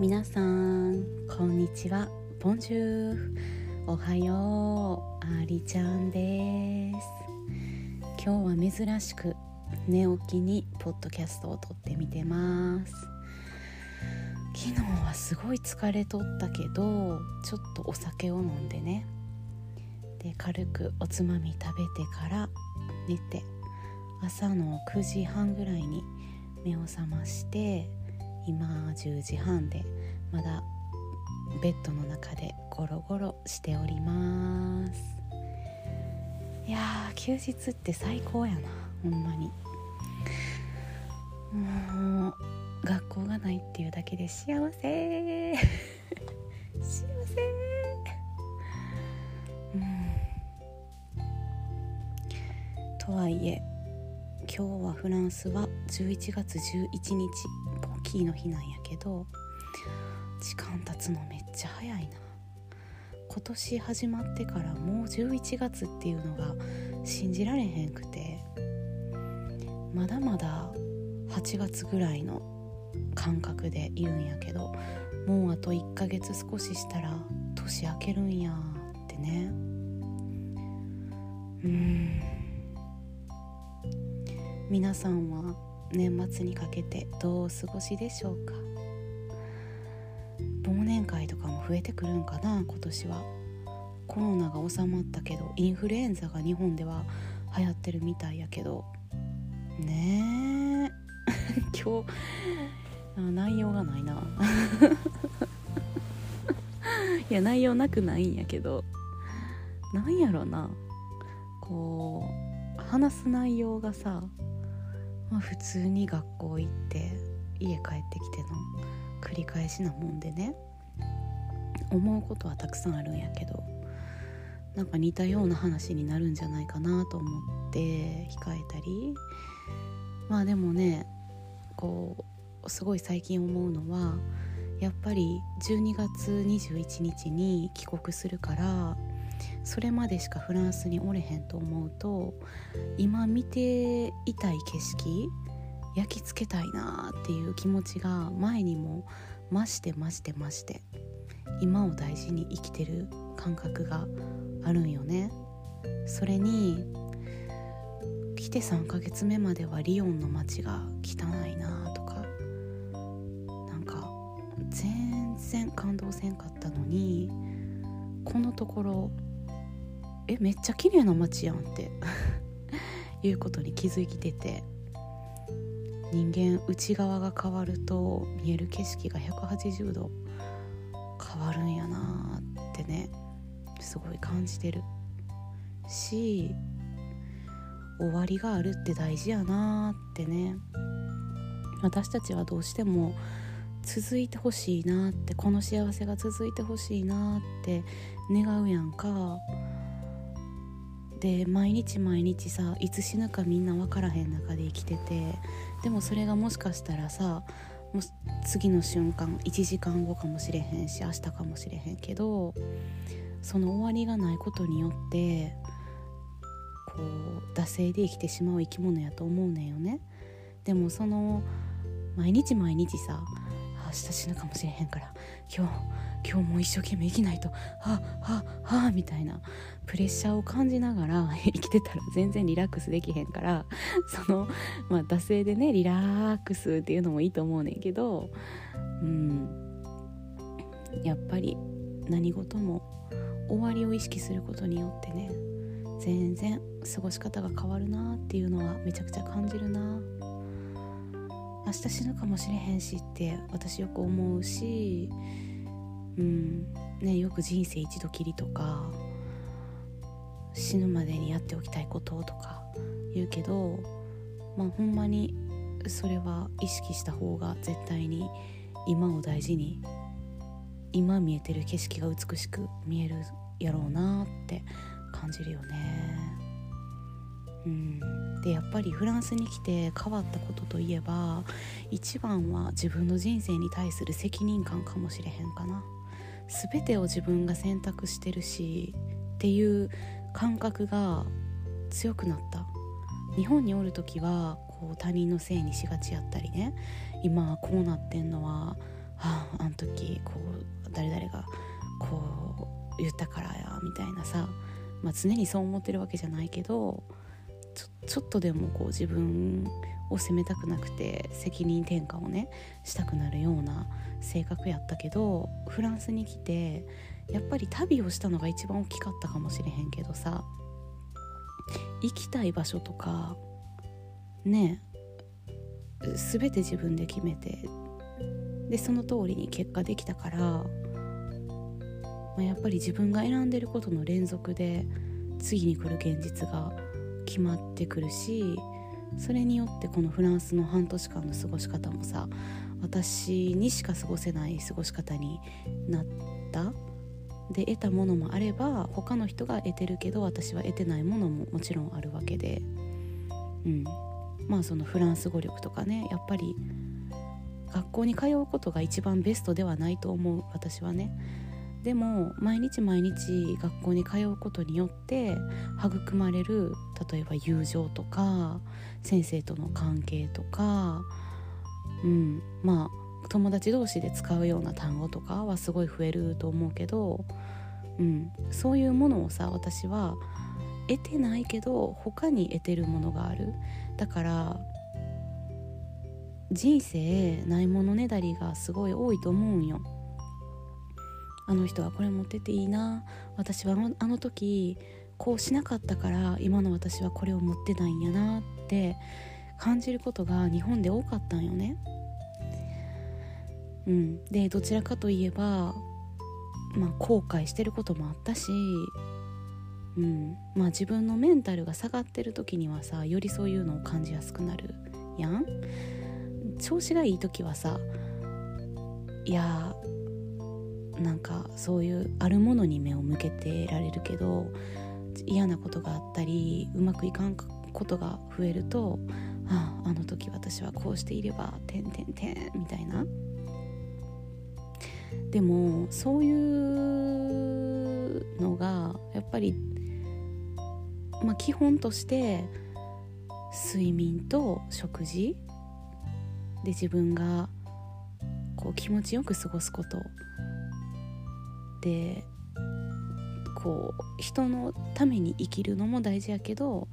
皆さんこんにちは。ボンジュー。おはよう。ありちゃんです。今日は珍しく寝起きにポッドキャストを撮ってみてます。昨日はすごい疲れとったけどちょっとお酒を飲んでね。で軽くおつまみ食べてから寝て。朝の9時半ぐらいに目を覚まして今10時半でまだベッドの中でゴロゴロしております。いや休日って最高やな。ほんまに。もう学校がないっていうだけで幸せ。幸せ。うとはいえ今日はフランスは11月11日。キーの日なんやけど時間経つのめっちゃ早いな。今年始まってからもう11月っていうのが信じられへんくてまだまだ8月ぐらいの感覚でいるんやけどもうあと1ヶ月少ししたら年明けるんやってね。うん。皆さんは年末にかけてどうお過ごしでしょうか？忘年会とかも増えてくるんかな今年は。コロナが収まったけどインフルエンザが日本では流行ってるみたいやけど。ねえ。今日内容がないな。いや内容なくないんやけど。なんやろな。こう話す内容がさ、まあ、普通に学校行って家帰ってきての繰り返しなもんでね思うことはたくさんあるんやけどなんか似たような話になるんじゃないかなと思って控えたり。まあでもねこうすごい最近思うのはやっぱり12月21日に帰国するからそれまでしかフランスにおれへんと思うと今見ていたい景色焼き付けたいなっていう気持ちが前にも増して増して増して今を大事に生きてる感覚があるんよね。それに来て3ヶ月目まではリヨンの街が汚いなとかなんか全然感動せんかったのにこのところえめっちゃ綺麗な街やんって。いうことに気づいてて。人間内側が変わると見える景色が180度変わるんやなってねすごい感じてる。し終わりがあるって大事やなってね。私たちはどうしても続いてほしいなってこの幸せが続いてほしいなって願うやんか。で毎日毎日さいつ死ぬかみんな分からへん中で生きててでもそれがもしかしたらさもう次の瞬間1時間後かもしれへんし明日かもしれへんけどその終わりがないことによってこう惰性で生きてしまう生き物やと思うねんよね。でもその毎日毎日さ明日死ぬかもしれへんから今日今日も一生懸命生きないとはあはあはあみたいなプレッシャーを感じながら 生きてたら全然リラックスできへんから そのまあ惰性でねリラックスっていうのもいいと思うねんけどうん。やっぱり何事も終わりを意識することによってね全然過ごし方が変わるなっていうのはめちゃくちゃ感じるな。明日死ぬかもしれへんしって私よく思うしうんねよく人生一度きりとか死ぬまでにやっておきたいこととか言うけどまあほんまにそれは意識した方が絶対に今を大事に今見えてる景色が美しく見えるやろうなって感じるよね。うん、でやっぱりフランスに来て変わったことといえば一番は自分の人生に対する責任感かもしれへんかな。全てを自分が選択してるしっていう感覚が強くなった。日本におる時はこう他人のせいにしがちやったりね。今こうなってんのはあああの時こう誰々がこう言ったからやみたいなさ、まあ、常にそう思ってるわけじゃないけどちょちょっとでもこう自分を責めたくなくて責任転嫁をねしたくなるような性格やったけどフランスに来てやっぱり旅をしたのが一番大きかったかもしれへんけどさ行きたい場所とかね全て自分で決めてでその通りに結果できたから、まあ、やっぱり自分が選んでることの連続で次に来る現実が決まってくるしそれによってこのフランスの半年間の過ごし方もさ私にしか過ごせない過ごし方になった。で得たものもあれば他の人が得てるけど私は得てないものももちろんあるわけで。うん。まあそのフランス語力とかねやっぱり学校に通うことが一番ベストではないと思う私はね。でも毎日毎日学校に通うことによって育まれる例えば友情とか先生との関係とか、うん、まあ友達同士で使うような単語とかはすごい増えると思うけど、うん、そういうものをさ私は得てないけど他に得てるものがあるだから人生ないものねだりがすごい多いと思うんよ。あの人はこれ持ってていいな私はあの時こうしなかったから今の私はこれを持ってないんやなって感じることが日本で多かったんよね。うん、でどちらかといえば、まあ、後悔してることもあったし、うんまあ、自分のメンタルが下がってる時にはさよりそういうのを感じやすくなるやん。調子がいい時はさいやなんかそういうあるものに目を向けてられるけど嫌なことがあったりうまくいかんことが増えるとあああの時私はこうしていればてんてんてんみたいな。でもそういうのがやっぱり、まあ、基本として睡眠と食事で自分がこう気持ちよく過ごすことでこう人のために生きるのも大事やけど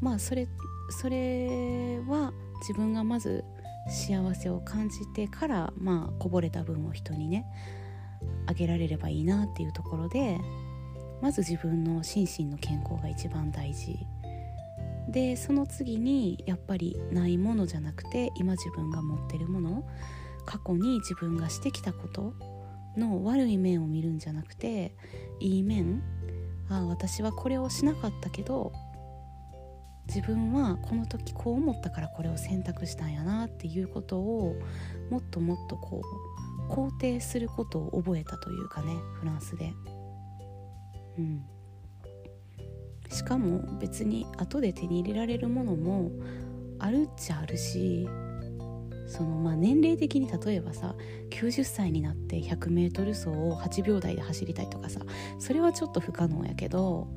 まあそれそれは自分がまず幸せを感じてからまあこぼれた分を人にねあげられればいいなっていうところでまず自分の心身の健康が一番大事。でその次にやっぱりないものじゃなくて今自分が持ってるもの過去に自分がしてきたことの悪い面を見るんじゃなくていい面ああ私はこれをしなかったけど自分はこの時こう思ったからこれを選択したんやなっていうことをもっともっとこう肯定することを覚えたというかねフランスで。うん、しかも別に後で手に入れられるものもあるっちゃあるしそのまあ年齢的に例えばさ90歳になって 100m 走を8秒台で走りたいとかさそれはちょっと不可能やけど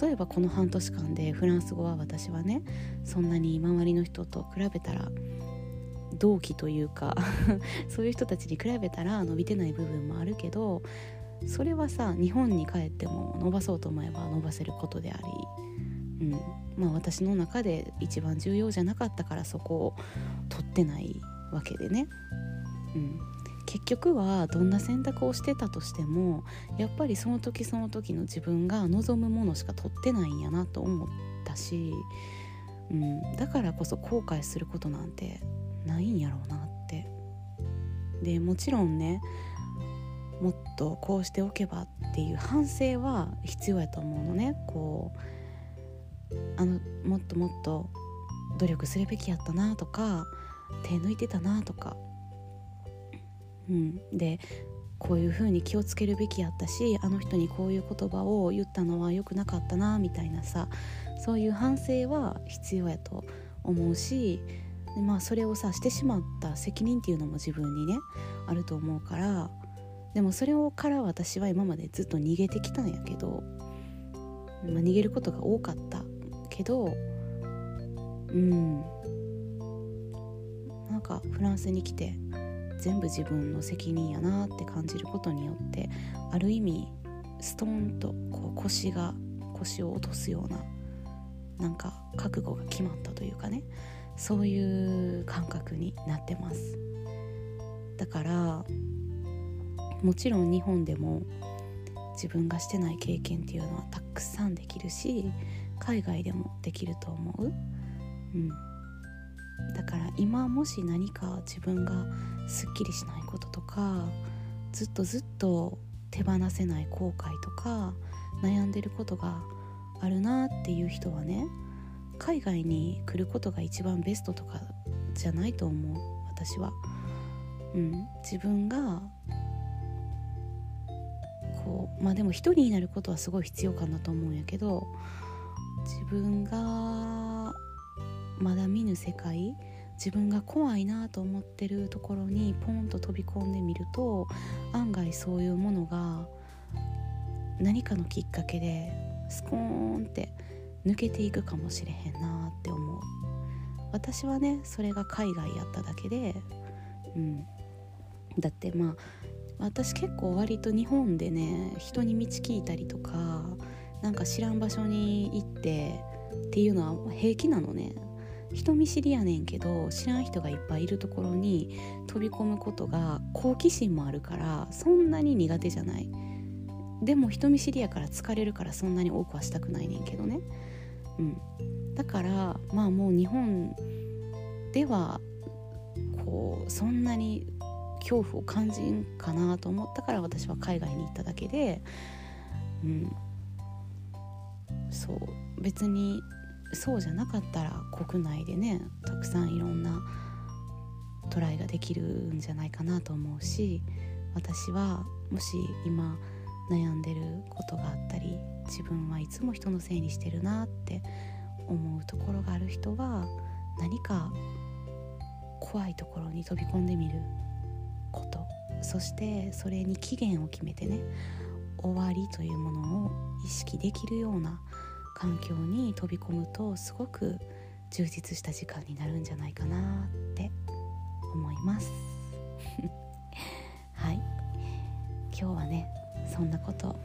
例えばこの半年間でフランス語は私はねそんなに周りの人と比べたら同期というか そういう人たちに比べたら伸びてない部分もあるけどそれはさ日本に帰っても伸ばそうと思えば伸ばせることであり、うん。まあ、私の中で一番重要じゃなかったからそこを取ってないわけでね、うん、結局はどんな選択をしてたとしてもやっぱりその時その時の自分が望むものしか取ってないんやなと思ったし、うん、だからこそ後悔することなんてないんやろうなって。でもちろんねもっとこうしておけばっていう反省は必要やと思うのね。こうあのもっともっと努力するべきやったなとか手抜いてたなとか、うん、でこういうふうに気をつけるべきやったしあの人にこういう言葉を言ったのは良くなかったなみたいなさそういう反省は必要やと思うしでまあそれをさしてしまった責任っていうのも自分にねあると思うからでもそれをから私は今までずっと逃げてきたんやけど、まあ、逃げることが多かった。けどうん。なんかフランスに来て全部自分の責任やなって感じることによってある意味ストーンとこう腰が腰を落とすようななんか覚悟が決まったというかね。そういう感覚になってます。だからもちろん日本でも自分がしてない経験っていうのはたくさんできるし海外でもできると思う、うん、だから今もし何か自分がすっきりしないこととかずっとずっと手放せない後悔とか悩んでることがあるなっていう人はね海外に来ることが一番ベストとかじゃないと思う私は。うん、自分がこうまあでも一人になることはすごい必要かなと思うんやけど自分がまだ見ぬ世界自分が怖いなと思ってるところにポンと飛び込んでみると案外そういうものが何かのきっかけでスコーンって抜けていくかもしれへんなって思う。私はねそれが海外やっただけでうん。だってまあ私結構割と日本でね人に道聞いたりとかなんか知らん場所に行ってっていうのは平気なのね。人見知りやねんけど知らん人がいっぱいいるところに飛び込むことが好奇心もあるからそんなに苦手じゃない。でも人見知りやから疲れるからそんなに多くはしたくないねんけどね。うん。だからまあもう日本ではこうそんなに恐怖を感じんかなと思ったから私は海外に行っただけでうん。そう別にそうじゃなかったら国内でねたくさんいろんなトライができるんじゃないかなと思うし私はもし今悩んでることがあったり自分はいつも人のせいにしてるなって思うところがある人は何か怖いところに飛び込んでみること。そしてそれに期限を決めてね終わりというものを意識できるような環境に飛び込むとすごく充実した時間になるんじゃないかなって思います。はい。今日はねそんなこと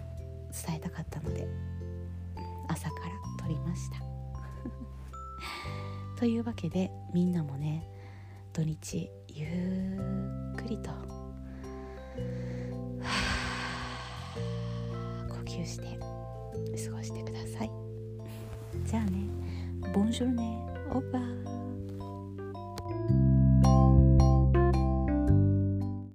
伝えたかったので朝から撮りました。というわけでみんなもね土日ゆっくりと呼吸して過ごしてください。じゃあね。ボンジョルね。オーバー